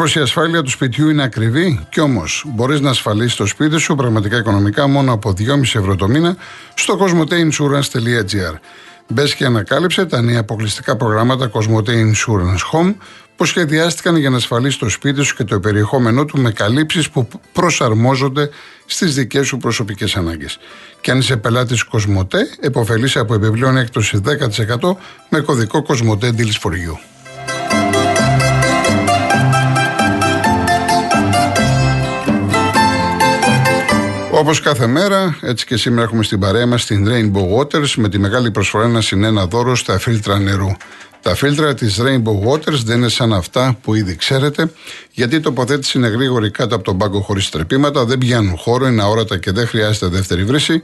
πω η ασφάλεια του σπιτιού είναι ακριβή, κι όμως μπορείς να ασφαλίσεις το σπίτι σου πραγματικά οικονομικά μόνο από 2,5 ευρώ το μήνα στο cosmoteinsurance.gr. Μπες και ανακάλυψε τα νέα αποκλειστικά προγράμματα Cosmote Insurance Home που σχεδιάστηκαν για να ασφαλίσεις το σπίτι σου και το περιεχόμενό του με καλύψεις που προσαρμόζονται στις δικές σου προσωπικές ανάγκες. Και αν είσαι πελάτης Cosmote, επωφελείσαι από επιπλέον έκπτωση 10% με κωδικό Cosmote Deals for You. Όπως κάθε μέρα, έτσι και σήμερα έχουμε στην παρέα μας την Rainbow Waters με τη μεγάλη προσφορά ένα συνένα δώρο στα φίλτρα νερού. Τα φίλτρα της Rainbow Waters δεν είναι σαν αυτά που ήδη ξέρετε, γιατί η τοποθέτηση είναι γρήγορη κάτω από τον πάγκο χωρίς τρεπήματα, δεν πιάνουν χώρο, είναι αόρατα και δεν χρειάζεται δεύτερη βρύση.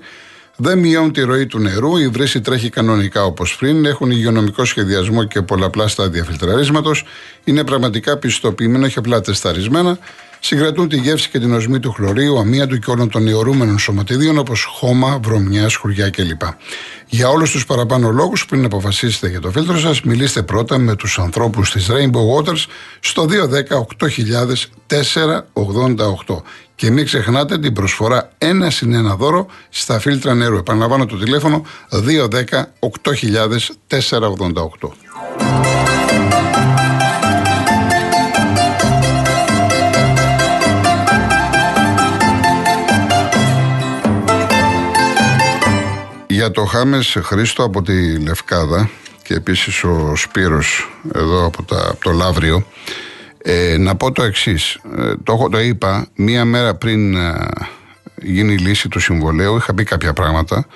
Δεν μειώνουν τη ροή του νερού, η βρύση τρέχει κανονικά όπως πριν, έχουν υγειονομικό σχεδιασμό και πολλαπλά στάδια φιλτραρίσματος, είναι πραγματικά πιστοποιημένα και απλά τεσταρισμένα συγκρατούν τη γεύση και την οσμή του χλωρίου, αμύαντου και όλων των ιωρούμενων σωματιδίων όπως χώμα, βρωμιά, σκουριά κλπ. Για όλους τους παραπάνω λόγους, πριν αποφασίσετε για το φίλτρο σας, μιλήστε πρώτα με τους ανθρώπους της Rainbow Waters στο 210-8000-488. Και μην ξεχνάτε την προσφορά ένα συν ένα δώρο στα φίλτρα νερού. Επαναλαμβάνω το τηλέφωνο 210-8000-488. Για το Χάμες Χρήστο από τη Λευκάδα και επίσης ο Σπύρος εδώ από, τα, από το Λαύριο ε, να πω το εξής. Ε, το, το είπα μία μέρα πριν ε, γίνει η λύση του συμβολέου είχα πει κάποια πράγματα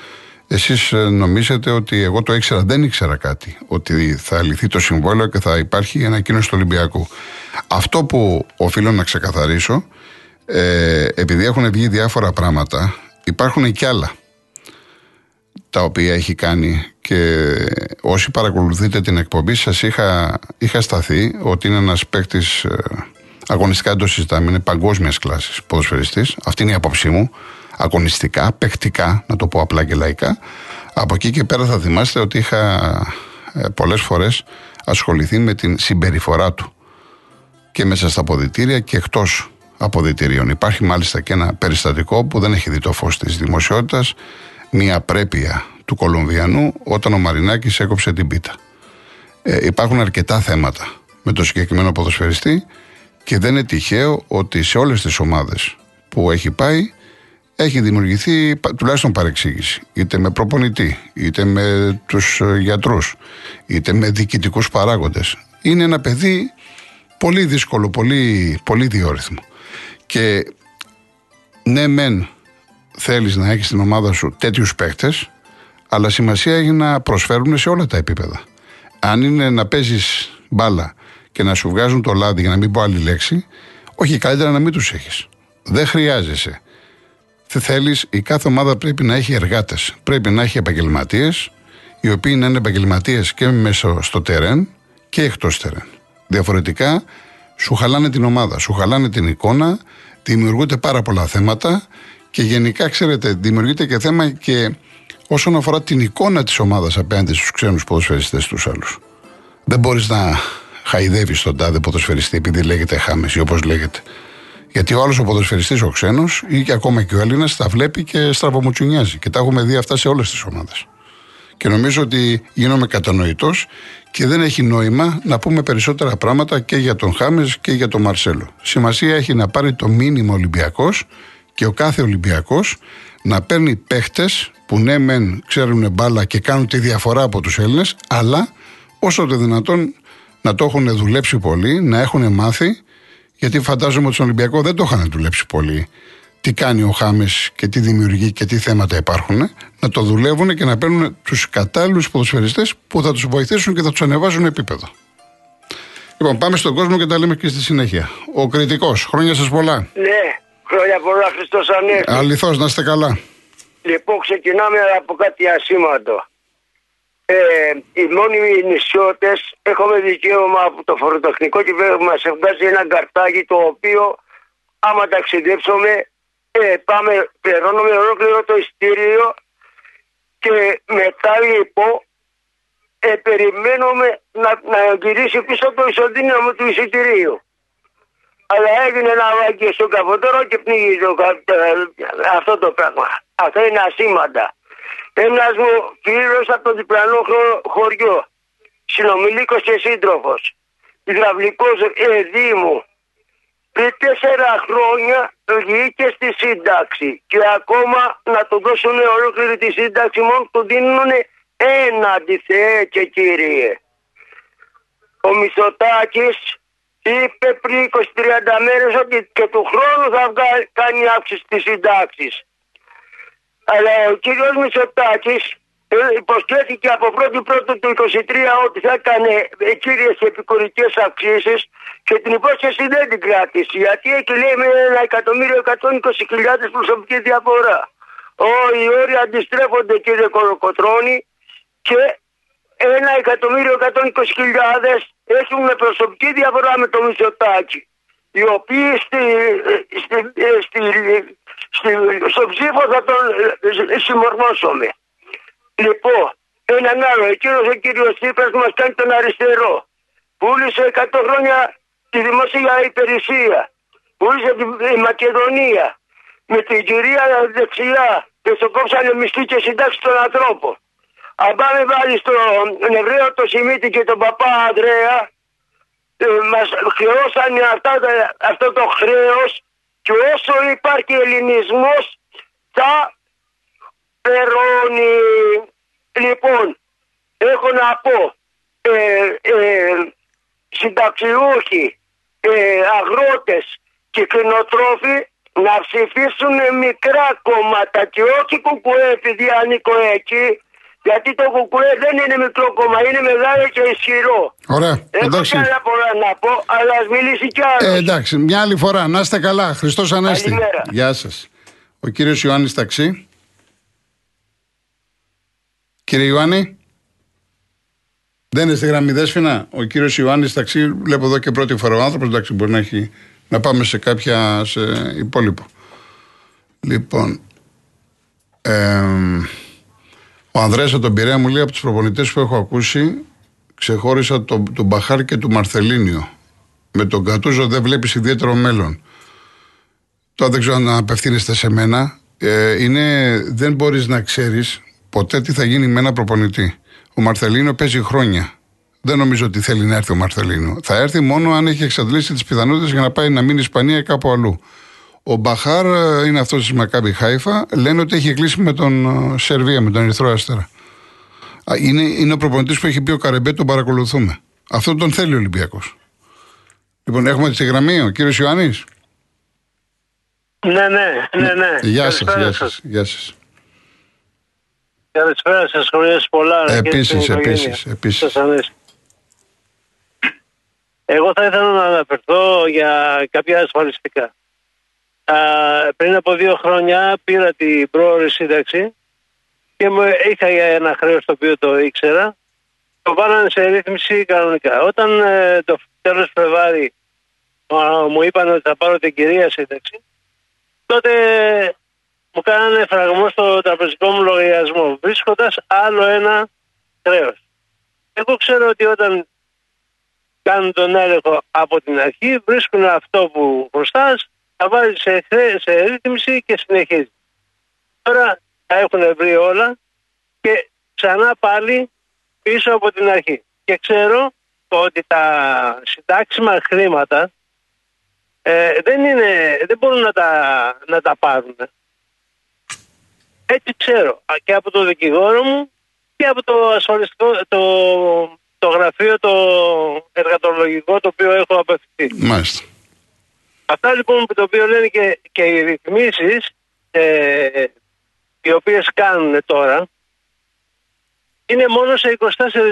εσείς ε, νομίζετε ότι εγώ το ήξερα, δεν ήξερα κάτι. Ότι θα λυθεί το συμβόλαιο και θα υπάρχει ανακοίνωση του Ολυμπιακού. Αυτό που οφείλω να ξεκαθαρίσω, ε, επειδή έχουν βγει διάφορα πράγματα, υπάρχουν και άλλα τα οποία έχει κάνει και όσοι παρακολουθείτε την εκπομπή σας είχα, είχα σταθεί ότι είναι ένας παίκτης ε, αγωνιστικά το συζητάμε, είναι παγκόσμιας κλάσης ποδοσφαιριστής, αυτή είναι η απόψη μου, αγωνιστικά, παικτικά, να το πω απλά και λαϊκά. Από εκεί και πέρα θα θυμάστε ότι είχα ε, πολλές φορές ασχοληθεί με την συμπεριφορά του και μέσα στα αποδητήρια και εκτός αποδητηρίων. Υπάρχει μάλιστα και ένα περιστατικό που δεν έχει δει το φως της δημοσιότητας μια πρέπεια του Κολομβιανού όταν ο Μαρινάκης έκοψε την πίτα. Ε, υπάρχουν αρκετά θέματα με το συγκεκριμένο ποδοσφαιριστή και δεν είναι τυχαίο ότι σε όλες τις ομάδες που έχει πάει έχει δημιουργηθεί τουλάχιστον παρεξήγηση. Είτε με προπονητή, είτε με τους ε, γιατρούς, είτε με διοικητικούς παράγοντες. Είναι ένα παιδί πολύ δύσκολο, πολύ, πολύ διόρυθμο. Και ναι μεν θέλεις να έχεις στην ομάδα σου τέτοιους παίχτε, αλλά σημασία έχει να προσφέρουν σε όλα τα επίπεδα. Αν είναι να παίζεις μπάλα και να σου βγάζουν το λάδι, για να μην πω άλλη λέξη, όχι καλύτερα να μην τους έχεις. Δεν χρειάζεσαι. Δεν θέλεις, η κάθε ομάδα πρέπει να έχει εργάτες. Πρέπει να έχει επαγγελματίες, οι οποίοι να είναι επαγγελματίες και μέσα στο τερέν και εκτός τερέν. Διαφορετικά, σου χαλάνε την ομάδα, σου χαλάνε την εικόνα, δημιουργούνται πάρα πολλά θέματα και γενικά, ξέρετε, δημιουργείται και θέμα και όσον αφορά την εικόνα της ομάδας απέναντι στους ξένους ποδοσφαιριστές τους άλλους. Δεν μπορείς να χαϊδεύεις τον τάδε ποδοσφαιριστή επειδή λέγεται Χάμες ή όπως λέγεται. Γιατί ο άλλος ο ποδοσφαιριστής, ο ξένος ή και ακόμα και ο Έλληνας, τα βλέπει και στραβομουτσουνιάζει. Και τα έχουμε δει αυτά σε όλες τις ομάδες. Και νομίζω ότι γίνομαι κατανοητός και δεν έχει νόημα να πούμε περισσότερα πράγματα και για τον Χάμες και για τον Μαρσέλο. Σημασία έχει να πάρει το μήνυμα Ολυμπιακός και ο κάθε Ολυμπιακός να παίρνει παίχτες που ναι, μεν ξέρουν μπάλα και κάνουν τη διαφορά από τους Έλληνες, αλλά όσο το δυνατόν να το έχουν δουλέψει πολύ, να έχουν μάθει, γιατί φαντάζομαι ότι στον Ολυμπιακό δεν το είχαν δουλέψει πολύ. Τι κάνει ο Χάμες και τι δημιουργεί και τι θέματα υπάρχουν, να το δουλεύουν και να παίρνουν τους κατάλληλους ποδοσφαιριστές που θα τους βοηθήσουν και θα τους ανεβάζουν επίπεδο. Λοιπόν, πάμε στον κόσμο και τα λέμε και στη συνέχεια. Ο κριτικός, χρόνια σας πολλά. Ναι, Χρόνια πολλά Χριστός ανέφερε. Αληθώς, να είστε καλά. Λοιπόν, ξεκινάμε από κάτι ασήμαντο. Ε, οι μόνιμοι νησιώτες έχουμε δικαίωμα από το φοροτεχνικό και μας βγάζει ένα καρτάκι το οποίο άμα ταξιδέψουμε ε, πάμε, πληρώνουμε ολόκληρο το ειστήριο και μετά λοιπόν ε, περιμένουμε να, να γυρίσει πίσω το ισοδύναμο του εισιτηρίου. Αλλά έγινε ένα βάγγι στο καφοτόρο και πνίγει το, αυτό το πράγμα. Αυτό είναι ασήμαντα. Ένας μου φίλο από το διπλανό χωριό, συνομιλίκος και σύντροφος, υδραυλικός ε, Δήμου, πριν τέσσερα χρόνια βγήκε στη σύνταξη και ακόμα να του δώσουν ολόκληρη τη σύνταξη μόνο του δίνουν ένα αντιθέε και κύριε. Ο Μητσοτάκης είπε πριν 20-30 μέρες ότι και του χρόνου θα κάνει αύξηση της συντάξης. Αλλά ο κύριος Μητσοτάκης ε, υποσχέθηκε από 1η Πρώτου του 23 ότι θα έκανε κύριες επικουρικές αυξήσεις και την υπόσχεση δεν την κράτησε γιατί εκεί λέει με ένα εκατομμύριο 120.000 προσωπική διαφορά. Ο, οι όροι αντιστρέφονται κύριε Κοροκοτρώνη και ένα εκατομμύριο 120.000 έχουν προσωπική διαφορά με το Μητσοτάκι οι οποίοι στη, στη, στη, στη, στο ψήφο θα τον συμμορφώσουμε. Λοιπόν, έναν άλλο, εκείνος ο κύριος Τσίπρας μας κάνει τον αριστερό. Πούλησε 100 χρόνια τη δημοσία υπηρεσία. Πούλησε τη Μακεδονία. Με την κυρία δεξιά και στο κόψανε μισθή και συντάξει των ανθρώπων. Αν πάμε βάλει στο Εβραίο το Σιμίτη και τον παπά Ανδρέα, ε, μας χρεώσανε αυτά, αυτό το χρέος και όσο υπάρχει ελληνισμός θα περώνει. Λοιπόν, έχω να πω, ε, ε, συνταξιούχοι, ε, αγρότες και κτηνοτρόφοι να ψηφίσουν μικρά κόμματα και όχι κουκουέ επειδή ανήκω εκεί γιατί το κουκουέ δεν είναι μικρό κόμμα, είναι μεγάλο και ισχυρό. Ωραία. Έχω εντάξει. και άλλα πολλά να πω, αλλά ας μιλήσει κι άλλος. Ε, εντάξει, μια άλλη φορά. Να είστε καλά. Χριστός Ανέστη. Καλημέρα. Γεια σας. Ο κύριος Ιωάννης Ταξί. Κύριε Ιωάννη. Δεν είναι στη γραμμή δέσφυνα. Ο κύριος Ιωάννης Ταξί, βλέπω εδώ και πρώτη φορά ο άνθρωπος, εντάξει, μπορεί να έχει, να πάμε σε κάποια, σε υπόλοιπο. Λοιπόν, εμ, ο Ανδρέας από τον Πειραιά μου λέει από τους προπονητές που έχω ακούσει ξεχώρισα τον το Μπαχάρ και του Μαρθελίνιο. Με τον Κατούζο δεν βλέπεις ιδιαίτερο μέλλον. Τώρα δεν ξέρω αν απευθύνεστε σε μένα. Ε, είναι, δεν μπορείς να ξέρεις ποτέ τι θα γίνει με ένα προπονητή. Ο Μαρθελίνο παίζει χρόνια. Δεν νομίζω ότι θέλει να έρθει ο Μαρθελίνο. Θα έρθει μόνο αν έχει εξαντλήσει τις πιθανότητες για να πάει να μείνει Ισπανία ή κάπου αλλού. Ο Μπαχάρ ε, είναι αυτός της Μακάμπι Χάιφα. Λένε ότι έχει κλείσει με τον ε, Σερβία, με τον Ερυθρό Αστέρα. Α, Είναι, είναι ο προπονητής που έχει πει ο Καρεμπέ, τον παρακολουθούμε. Αυτό τον θέλει ο Ολυμπιακός. Λοιπόν, έχουμε τη γραμμή, ο κύριος Ιωάννης; Ναι, ναι, ναι, ναι. Γεια σας, Καλησπέρα γεια σας. σας. Γεια σας. Καλησπέρα σας, χρόνια πολλά. ρε, και Επίσης, στην οικογένεια. επίσης, επίσης. Σας ανέστη. Εγώ θα ήθελα να αναφερθώ για κάποια ασφαλιστικά. Α, πριν από δύο χρόνια πήρα την πρόορη σύνταξη και μου είχα ένα χρέος το οποίο το ήξερα. Το βάλανε σε ρύθμιση κανονικά. Όταν ε, το τέλος Φεβάρι α, μου είπαν ότι θα πάρω την κυρία σύνταξη, τότε μου κάνανε φραγμό στο τραπεζικό μου λογαριασμό, βρίσκοντας άλλο ένα χρέος. Εγώ ξέρω ότι όταν κάνουν τον έλεγχο από την αρχή, βρίσκουν αυτό που χρωστάς, θα βάζει σε, χρέ- σε ρύθμιση και συνεχίζει. Τώρα τα έχουν βρει όλα και ξανά πάλι πίσω από την αρχή. Και ξέρω ότι τα συντάξιμα χρήματα ε, δεν, είναι, δεν μπορούν να τα, να τα πάρουν. Έτσι ξέρω Α, και από το δικηγόρο μου και από το ασφαλιστικό, το, το γραφείο το εργατολογικό το οποίο έχω απευθυνθεί. Μάλιστα. Αυτά λοιπόν που το οποίο λένε και, και οι ρυθμίσεις ε, οι οποίες κάνουν τώρα είναι μόνο σε 24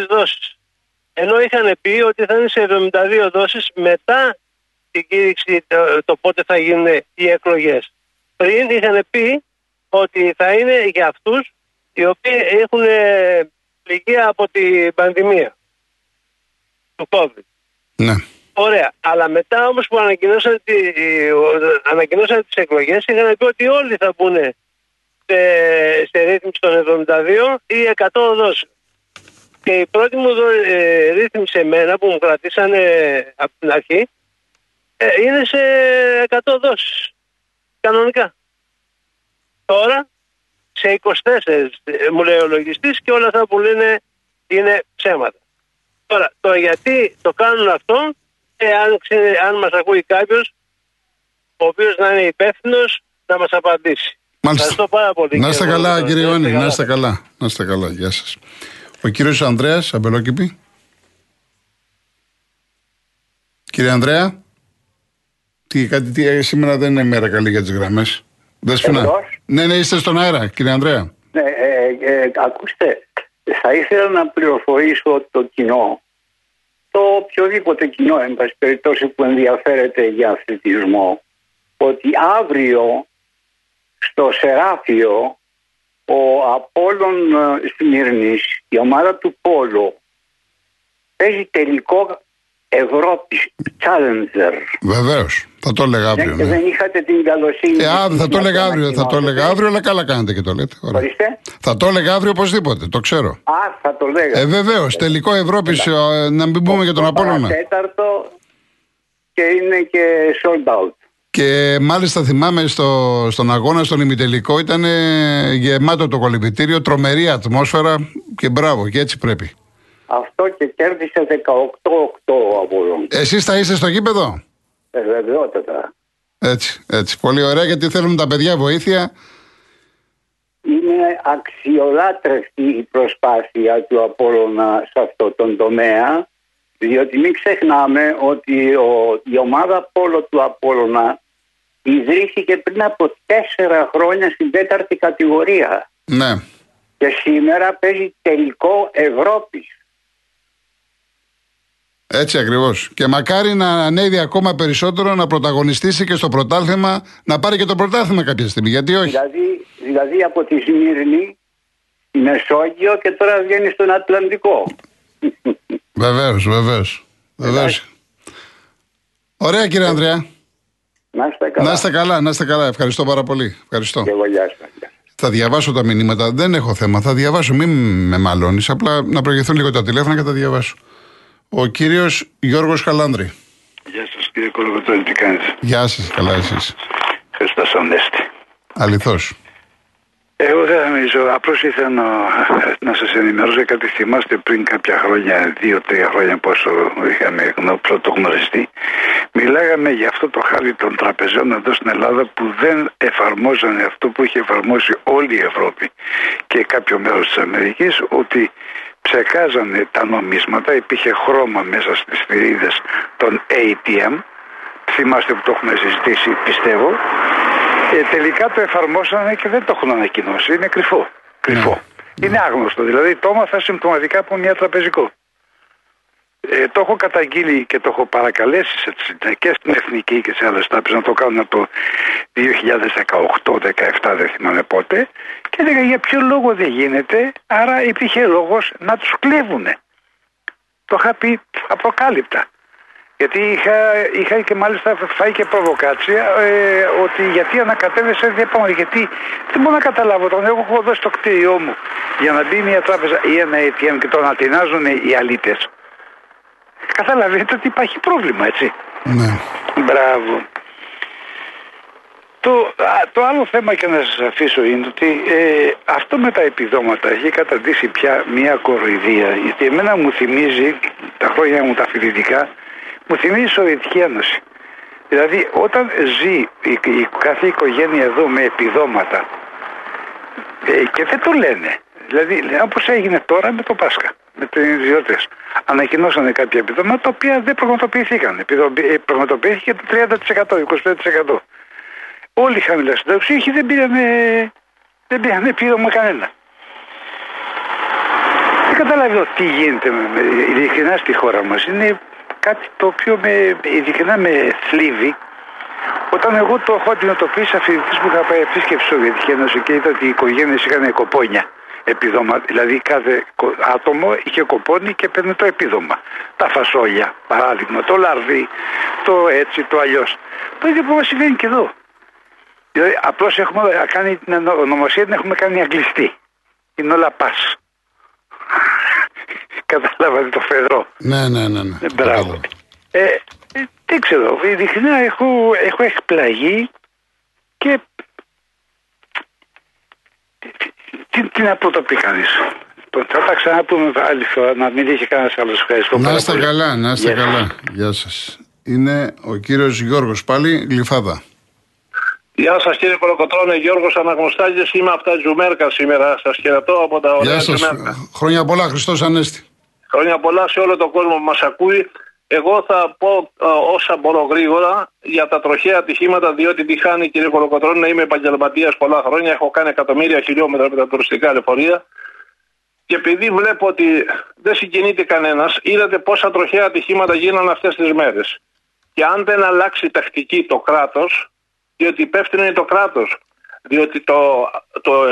δόσεις. Ενώ είχαν πει ότι θα είναι σε 72 δόσεις μετά την κήρυξη το, το πότε θα γίνουν οι εκλογές. Πριν είχαν πει ότι θα είναι για αυτούς οι οποίοι έχουν ε, πληγεί από την πανδημία του COVID. Ναι. Ωραία. Αλλά μετά όμως που ανακοινώσαν, τη, ανακοινώσαν τις εκλογές είχαν πει ότι όλοι θα μπουν σε, σε ρύθμιση των 72 ή 100 δόσεων. Και η πρώτη μου δο- ε, ρύθμιση σε μένα που μου κρατήσανε από την αρχή Ε, είναι σε 100 δόσεις. Κανονικά. Τώρα σε 24 ε, μου λέει ο λογιστής και όλα αυτά που λένε είναι ψέματα. Τώρα, το γιατί το κάνουν αυτό, ε, αν, αν μας ακούει κάποιος, ο οποίος να είναι υπεύθυνος να μας απαντήσει. Μάλιστα. Ευχαριστώ πάρα πολύ. Να είστε κύριε καλά, Βόλο. κύριε Να είστε Ιωάννη. Να καλά. είστε καλά. Να είστε καλά. Γεια σας. Ο κύριος Ανδρέας Αμπελόκηπη. Κύριε Ανδρέα. Τι, κάτι, τι, ε, σήμερα δεν είναι μέρα καλή για τις γραμμές. Δέσποινα. Εμπρός. Ναι, ναι, είστε στον αέρα, κύριε Ανδρέα. Ναι, ε, ε, ακούστε, θα ήθελα να πληροφορήσω το κοινό, το οποιοδήποτε κοινό, εν πάση περιπτώσει, που ενδιαφέρεται για αθλητισμό, ότι αύριο στο Σεράφιο ο Απόλλων ε, Σμύρνης, η ομάδα του Πόλο, παίζει τελικό Ευρώπης Challenger. Βεβαίως. Θα το έλεγα αύριο. Δεν, Ναι. δεν είχατε την καλοσύνη. Ε, α, θα το να έλεγα αύριο, θα το ανακοινώσετε. έλεγα αύριο, αλλά καλά κάνετε και το λέτε. Ωραία. Ορίστε. Θα το έλεγα αύριο οπωσδήποτε, το ξέρω. Α, θα το λέγα. Ε, βεβαίως, τελικό Ευρώπης, να μην πούμε για τον Απόλλωνα. Τέταρτο και είναι και sold out. Και μάλιστα θυμάμαι στο, στον αγώνα, στον ημιτελικό, ήταν ε, γεμάτο το κολυμπητήριο, τρομερή ατμόσφαιρα και μπράβο, και έτσι πρέπει. Αυτό και κέρδισε 18-8 ο Απόλλων. Εσείς θα είστε στο γήπεδο; Ε, βεβαιότατα. Έτσι, έτσι. Πολύ ωραία, γιατί θέλουν τα παιδιά βοήθεια. Είναι αξιολάτρευτη η προσπάθεια του Απόλλωνα σε αυτό τον τομέα διότι μην ξεχνάμε ότι ο, η ομάδα πόλο του Απόλλωνα ιδρύθηκε πριν από τέσσερα χρόνια στην τέταρτη κατηγορία Ναι. και σήμερα παίζει τελικό Ευρώπης. Έτσι ακριβώς. Και μακάρι να ανέβει ακόμα περισσότερο, να πρωταγωνιστήσει και στο πρωτάθλημα, να πάρει και το πρωτάθλημα κάποια στιγμή. Γιατί όχι. Δηλαδή, δηλαδή από τη Σμύρνη, στη Μεσόγειο και τώρα βγαίνει στον Ατλαντικό. Βεβαίως, βεβαίως. Βεβαίως. Ωραία, κύριε Ανδρέα. Να είστε καλά. Να είστε καλά, να είστε καλά. Ευχαριστώ πάρα πολύ. Ευχαριστώ. Και εγώ γεια σας. Θα διαβάσω τα μηνύματα. Δεν έχω θέμα. Θα διαβάσω. Μην με μαλώνεις. Απλά να προηγηθούν λίγο τα τηλέφωνα και θα διαβάσω. Ο κύριος Γιώργος Καλάνδρη. Γεια σας κύριε Κολοκοτρώνη, τι κάνετε; Γεια σας, καλά εσείς. Χριστός Ανέστη. Αληθώς. Εγώ δεν θα μιλήσω, απλώς ήθελα να, να σας ενημερώσω κάτι. Θυμάστε πριν κάποια χρόνια, δύο-τρία χρόνια, πόσο είχαμε γνω- πρώτο γνωριστεί, μιλάγαμε για αυτό το χάρτη των τραπεζών εδώ στην Ελλάδα που δεν εφαρμόζανε αυτό που είχε εφαρμόσει όλη η Ευρώπη και κάποιο μέρος της Αμερικής, ότι ψεκάζανε τα νομίσματα, υπήρχε χρώμα μέσα στις θηρίδες των ATM. Θυμάστε που το έχουμε συζητήσει, πιστεύω. Ε, τελικά το εφαρμόσανε και δεν το έχουν ανακοινώσει. Είναι κρυφό. κρυφό. Είναι άγνωστο. Δηλαδή το έμαθα συμπτωματικά από μια τραπεζικό. Ε, το έχω καταγγείλει και το έχω παρακαλέσει σε, τις- και στην Εθνική και σε άλλες τράπεζες να το κάνουν από το 2018-2017 δεν θυμάμαι πότε και έλεγα για ποιο λόγο δεν γίνεται άρα υπήρχε λόγος να τους κλέβουνε. Το είχα πει απροκάλυπτα. Γιατί είχα, είχα και μάλιστα φάει και προβοκάτσια ε, ότι γιατί ανακατεύεσαι δεν πάω. Γιατί δεν μπορώ να καταλάβω. Όταν εγώ έχω δώσει το κτίριό μου για να μπει μια τράπεζα ή ένα ATM και το ανατινάζουν οι αλήτες. Καταλαβαίνετε ότι υπάρχει πρόβλημα, έτσι. Ναι. Μπράβο. Το, α, το άλλο θέμα και να σας αφήσω είναι ότι ε, αυτό με τα επιδόματα έχει καταντήσει πια μια κοροϊδία γιατί εμένα μου θυμίζει τα χρόνια μου τα φοιτητικά μου θυμίζει η Σοβιετική Ένωση. Δηλαδή όταν ζει η, η κάθε οικογένεια εδώ με επιδόματα ε, και δεν το λένε. Δηλαδή όπως έγινε τώρα με το Πάσχα, με τους ιδιώτες. Ανακοινώσανε κάποια επιδόματα τα οποία δεν πραγματοποιηθήκαν. Επιδο- ε, Πραγματοποιήθηκε το 30%, 25%. Όλοι οι χαμηλά συνταξιούχοι δεν πήραν, δεν πήραν επίδομα κανένα. Δεν καταλαβαίνω τι γίνεται με, με, ειλικρινά στη χώρα μας. Είναι κάτι το οποίο με, ειλικρινά με θλίβει. Όταν εγώ το έχω αντιμετωπίσει σαν φοιτητής που είχα πάει επίσκεψη στη Σοβιετική Ένωση και είδα ότι οι οικογένειες είχαν κοπόνια επίδομα. Δηλαδή κάθε κο- άτομο είχε κοπόνι και παίρνει το επίδομα. Τα φασόλια, παράδειγμα, το λαρδί, το έτσι, το αλλιώς. Το ίδιο που συμβαίνει και εδώ. Δηλαδή απλώς έχουμε κάνει την ονομασία την έχουμε κάνει αγγλιστή. Είναι όλα πας. Καταλάβατε το φεδρό. Ναι, ναι, ναι. ναι. Ε, Μπράβο. Ε, ε, τι δεν ξέρω, ειλικρινά έχω, έχω εκπλαγεί και τι, τι να πω το πει κανείς. Θα τα ξαναπούμε άλλη φορά, να μην είχε κανένας άλλος. Ευχαριστώ Να είστε καλά, να είστε καλά. Γεια σας. Είναι ο κύριος Γιώργος πάλι, γλυφάδα. Γεια σας κύριε Κολοκοτρώνε, Γιώργος Αναγνωστάκης. Είμαι από τα Τζουμέρκα σήμερα. Σας χαιρετώ από τα ωραία Γεια σας. Χρόνια πολλά, Χριστός Ανέστη. Χρόνια πολλά σε όλο τον κόσμο που μας ακούει. Εγώ θα πω ε, όσα μπορώ γρήγορα για τα τροχαία ατυχήματα, διότι τη χάνει κύριε Κολοκοτρώνε. Είμαι επαγγελματίας πολλά χρόνια. Έχω κάνει εκατομμύρια χιλιόμετρα με τα τουριστικά λεωφορεία. Και επειδή βλέπω ότι δεν συγκινείται κανένας, είδατε πόσα τροχαία ατυχήματα γίνανε αυτές τις μέρες. Και αν δεν αλλάξει τακτική το κράτος, διότι υπεύθυνο είναι το κράτος. Διότι το, το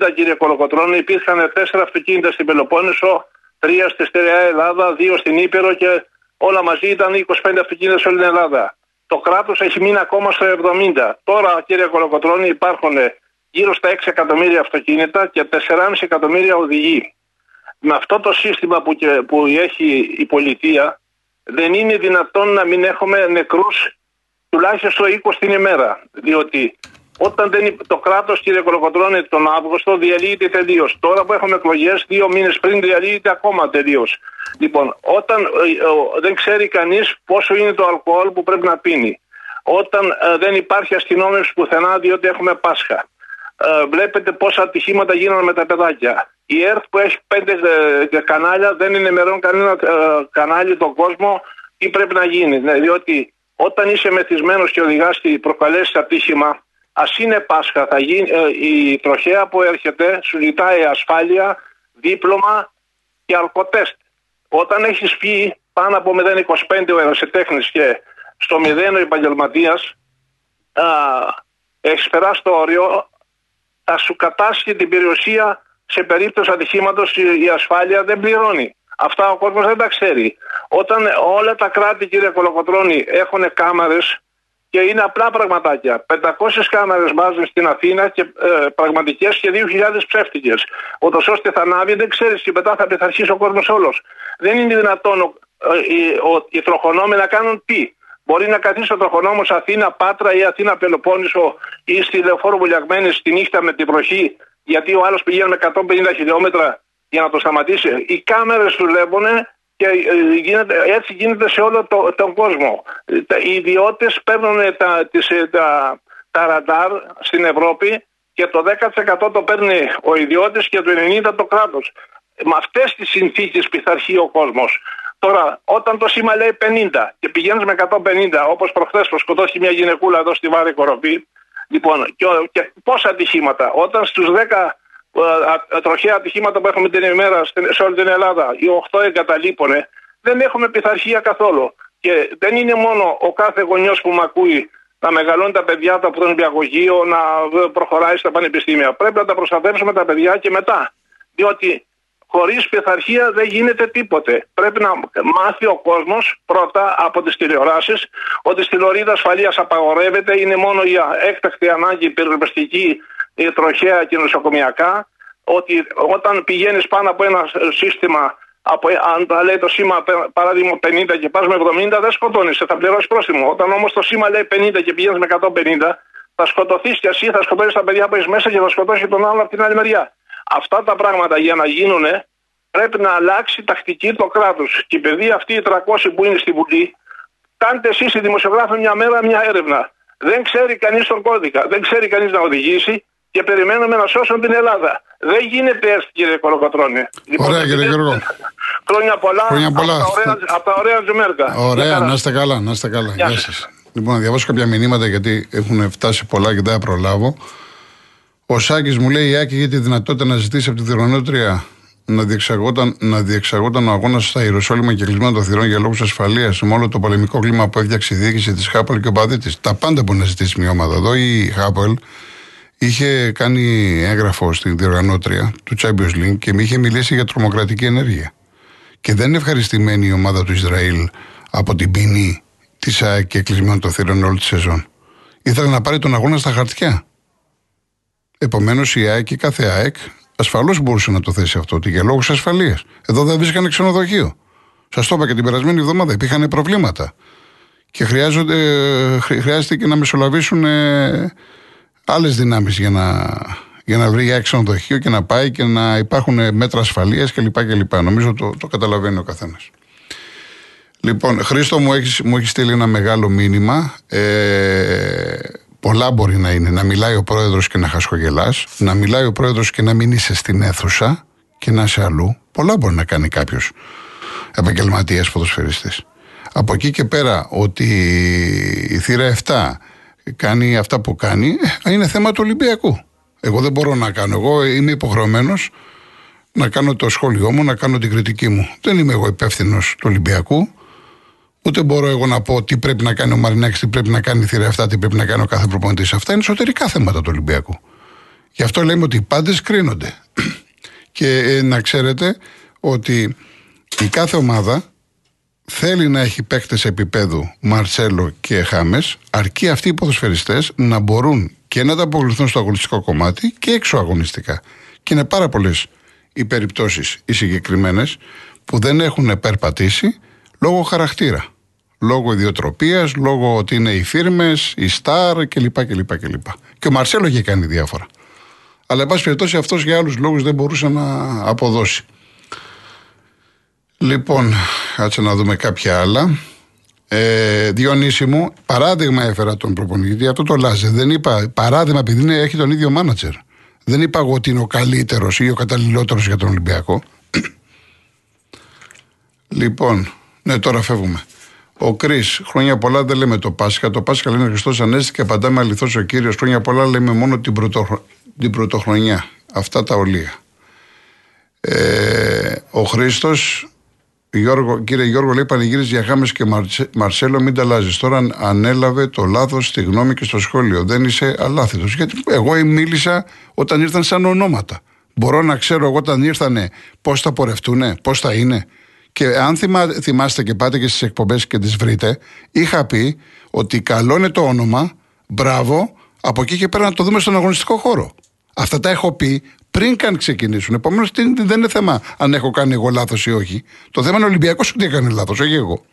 70, κύριε Κολοκοτρώνη, υπήρχαν τέσσερα αυτοκίνητα στην Πελοπόννησο, τρία στη Στερεά Ελλάδα, δύο στην Ήπειρο και όλα μαζί ήταν 25 αυτοκίνητα σε όλη την Ελλάδα. Το κράτος έχει μείνει ακόμα στο 70. Τώρα, κύριε Κολοκοτρώνη, υπάρχουν γύρω στα 6 εκατομμύρια αυτοκίνητα και 4,5 εκατομμύρια οδηγοί. Με αυτό το σύστημα που, που έχει η πολιτεία, δεν είναι δυνατόν να μην έχουμε νεκρούς τουλάχιστον 20 την ημέρα. Διότι όταν δεν, το κράτος, κύριε Κολοκοτρώνη, τον Αύγουστο διαλύεται τελείως. Τώρα που έχουμε εκλογές, δύο μήνες πριν διαλύεται ακόμα τελείως. Λοιπόν, όταν ε, δεν ξέρει κανείς πόσο είναι το αλκοόλ που πρέπει να πίνει. Όταν ε, δεν υπάρχει αστυνόμευση πουθενά, διότι έχουμε Πάσχα. Ε, βλέπετε πόσα ατυχήματα γίνανε με τα παιδάκια. Η ΕΡΤ που έχει πέντε κανάλια δεν είναι μερών κανένα κανάλι τον κόσμο τι πρέπει να γίνει. Ναι, διότι όταν είσαι μεθυσμένος και οδηγάς και προκαλέσεις ατύχημα, ας είναι Πάσχα, θα γίνει, ε, η τροχέα που έρχεται σου ζητάει ασφάλεια, δίπλωμα και αλκοτέστ. Όταν έχεις πει πάνω από 0,25 ο ερασιτέχνης και στο 0 ο επαγγελματίας, έχεις περάσει το όριο, θα σου κατάσχει την περιουσία σε περίπτωση ατυχήματος η ασφάλεια δεν πληρώνει. Αυτά ο κόσμος δεν τα ξέρει. Όταν όλα τα κράτη, κύριε Κολοκοτρώνη, έχουν κάμερες και είναι απλά πραγματάκια. 500 κάμερες βάζουν στην Αθήνα και ε, πραγματικές και 2.000 ψεύτικες. Ούτως ώστε θα ανάβει, δεν ξέρεις και μετά θα πειθαρχήσει ο κόσμος όλος. Δεν είναι δυνατόν ο, ε, οι, ο, οι τροχονόμοι να κάνουν τι. Μπορεί να καθίσει ο τροχονόμος Αθήνα Πάτρα ή Αθήνα Πελοπόννησο ή στη λεωφόρο Βουλιαγμένη στη νύχτα με την βροχή, γιατί ο άλλος πηγαίνει με 150 χιλιόμετρα για να το σταματήσει. Οι κάμερες δουλεύουν και ε, γίνεται, έτσι γίνεται σε όλο το, τον κόσμο. Οι ιδιώτες παίρνουν τα, τις, ε, τα, τα ραντάρ στην Ευρώπη και το 10% το παίρνει ο ιδιώτης και το 90% το κράτος. Με αυτές τις συνθήκες πειθαρχεί ο κόσμος. Τώρα, όταν το σήμα λέει 50 και πηγαίνεις με 150, όπως προχθές που σκοτώθηκε μια γυναικούλα εδώ στη Βάρη Κοροπή, λοιπόν, και, και πόσα ατυχήματα, όταν στους 10 τροχαία ατυχήματα που έχουμε την ημέρα σε όλη την Ελλάδα, οι 8 εγκαταλείπουν, δεν έχουμε πειθαρχία καθόλου. Και δεν είναι μόνο ο κάθε γονιός που με ακούει να μεγαλώνει τα παιδιά του από τον νηπιαγωγείο, να προχωράει στα πανεπιστήμια. Πρέπει να τα προστατεύσουμε τα παιδιά και μετά. Διότι χωρίς πειθαρχία δεν γίνεται τίποτε. Πρέπει να μάθει ο κόσμος πρώτα από τις τηλεοράσεις ότι στην ορίδα ασφαλείας απαγορεύεται, είναι μόνο για έκτακτη ανάγκη πυροσβεστική η τροχέα και νοσοκομιακά, ότι όταν πηγαίνεις πάνω από ένα σύστημα, από, αν τα λέει το σήμα παράδειγμα 50 και πας με 70, δεν σκοτώνεις, θα πληρώσεις πρόστιμο. Όταν όμως το σήμα λέει 50 και πηγαίνεις με 150, θα σκοτωθείς κι εσύ, θα σκοτώσει τα παιδιά που έχεις μέσα και θα σκοτώσει τον άλλο από την άλλη μεριά. Αυτά τα πράγματα για να γίνουν πρέπει να αλλάξει τακτική το κράτο. Και επειδή αυτοί οι 300 που είναι στη Βουλή, κάντε εσείς οι δημοσιογράφοι μια μέρα μια έρευνα. Δεν ξέρει κανείς τον κώδικα, δεν ξέρει κανείς να οδηγήσει, και περιμένουμε να σώσουν την Ελλάδα. Δεν γίνεται έτσι, κύριε Κολοκοτρόνη. Λοιπόν, Ωραία, κύριε Γιώργο. Χρόνια πολλά, Χρόνια πολλά. Από, τα ωραία, από τα ωραία Τζουμέρκα. Ωραία, να είστε καλά, να είστε καλά. Γεια, Γεια σας. Λοιπόν, να διαβάσω κάποια μηνύματα γιατί έχουν φτάσει πολλά και δεν θα προλάβω. Ο Σάκης μου λέει: Η Άκη έχει τη δυνατότητα να ζητήσει από τη διοργανώτρια να διεξαγόταν, να διεξαγόταν ο αγώνας στα Ιεροσόλυμα και κλεισμένο των θυρών για λόγους ασφαλείας με όλο το πολεμικό κλίμα που έφτιαξε η διοίκηση της Χάπολ και ο παδί Τα πάντα μπορεί να ζητήσει μια ομάδα. Εδώ η Χάπολ είχε κάνει έγγραφο στην διοργανώτρια του Champions League και με είχε μιλήσει για τρομοκρατική ενέργεια. Και δεν είναι ευχαριστημένη η ομάδα του Ισραήλ από την ποινή της ΑΕΚ και κλεισμένων των θύρων όλη τη σεζόν. Ήθελε να πάρει τον αγώνα στα χαρτιά. Επομένως η ΑΕΚ και κάθε ΑΕΚ ασφαλώς μπορούσε να το θέσει αυτό ότι για λόγους ασφαλείας. Εδώ δεν βρίσκανε ξενοδοχείο. Σας το είπα και την περασμένη εβδομάδα, υπήρχαν προβλήματα. Και χρειάζονται, χρειάζεται και να μεσολαβήσουν ε, άλλες δυνάμεις για να, για να βρει για ξενοδοχείο και να πάει και να υπάρχουν μέτρα ασφαλείας κλπ. Νομίζω το, το καταλαβαίνει ο καθένας. Λοιπόν, Χρήστο μου έχεις μου έχεις στείλει ένα μεγάλο μήνυμα. Ε, πολλά μπορεί να είναι. Να μιλάει ο πρόεδρος και να χασχογελάς. Να μιλάει ο πρόεδρος και να μην είσαι στην αίθουσα και να είσαι αλλού. Πολλά μπορεί να κάνει κάποιος επαγγελματίας ποδοσφαιριστής. Από εκεί και πέρα ότι η θύρα 7 κάνει αυτά που κάνει, ε, είναι θέμα του Ολυμπιακού. Εγώ δεν μπορώ να κάνω. Εγώ είμαι υποχρεωμένος να κάνω το σχόλιο μου, να κάνω την κριτική μου. Δεν είμαι εγώ υπεύθυνος του Ολυμπιακού. Ούτε μπορώ εγώ να πω τι πρέπει να κάνει ο Μαρινάκης, τι πρέπει να κάνει η θηρία αυτά, τι πρέπει να κάνει ο κάθε προπονητής. Αυτά είναι εσωτερικά θέματα του Ολυμπιακού. Γι' αυτό λέμε ότι οι πάντες κρίνονται. Και ε, να ξέρετε ότι η κάθε ομάδα θέλει να έχει παίκτες επίπεδου Μαρτσέλο και Χάμες, αρκεί αυτοί οι ποδοσφαιριστές να μπορούν και να τα αποκλειθούν στο αγωνιστικό κομμάτι και έξω αγωνιστικά. Και είναι πάρα πολλές οι περιπτώσεις οι συγκεκριμένες που δεν έχουν περπατήσει λόγω χαρακτήρα. Λόγω ιδιοτροπίας, λόγω ότι είναι οι φίρμες, οι στάρ κλπ. κλπ, κλπ. Και ο Μαρσέλο είχε κάνει διάφορα. Αλλά, εν πάση περιπτώσει, αυτός για άλλους λόγους δεν μπορούσε να αποδώσει. Λοιπόν, κάτσε να δούμε κάποια άλλα. Ε, Διονύση μου, παράδειγμα έφερα τον προπονητή, αυτό το Λάζε. Δεν είπα, παράδειγμα επειδή είναι, έχει τον ίδιο μάνατζερ. Δεν είπα εγώ ότι είναι ο καλύτερος ή ο καταλληλότερος για τον Ολυμπιακό. λοιπόν, ναι, τώρα φεύγουμε. Ο Κρι, χρόνια πολλά δεν λέμε το Πάσχα. Το Πάσχα λένε Χριστός Ανέστη και απαντάμε αληθώς ο κύριος. Χρόνια πολλά λέμε μόνο την, πρωτο, την πρωτοχρονιά. Αυτά τα ολία. Ε, ο Χρήστος, κύριε Γιώργο, λέει πανηγύριζε για Χάμες και Μαρσέλο, μην τα αλλάζεις. Τώρα ανέλαβε το λάθος στη γνώμη και στο σχόλιο. Δεν είσαι αλάθητο. Γιατί εγώ μίλησα όταν ήρθαν σαν ονόματα. Μπορώ να ξέρω εγώ όταν ήρθανε πώς θα πορευτούν, πώς θα είναι. Και αν θυμάστε και πάτε και στις εκπομπές και τις βρείτε, είχα πει ότι καλό είναι το όνομα, μπράβο, από εκεί και πέρα να το δούμε στον αγωνιστικό χώρο. Αυτά τα έχω πει πριν καν ξεκινήσουν. Επομένως δεν είναι θέμα αν έχω κάνει εγώ λάθος ή όχι. Το θέμα είναι ο Ολυμπιακός ότι έκανε λάθος, όχι εγώ.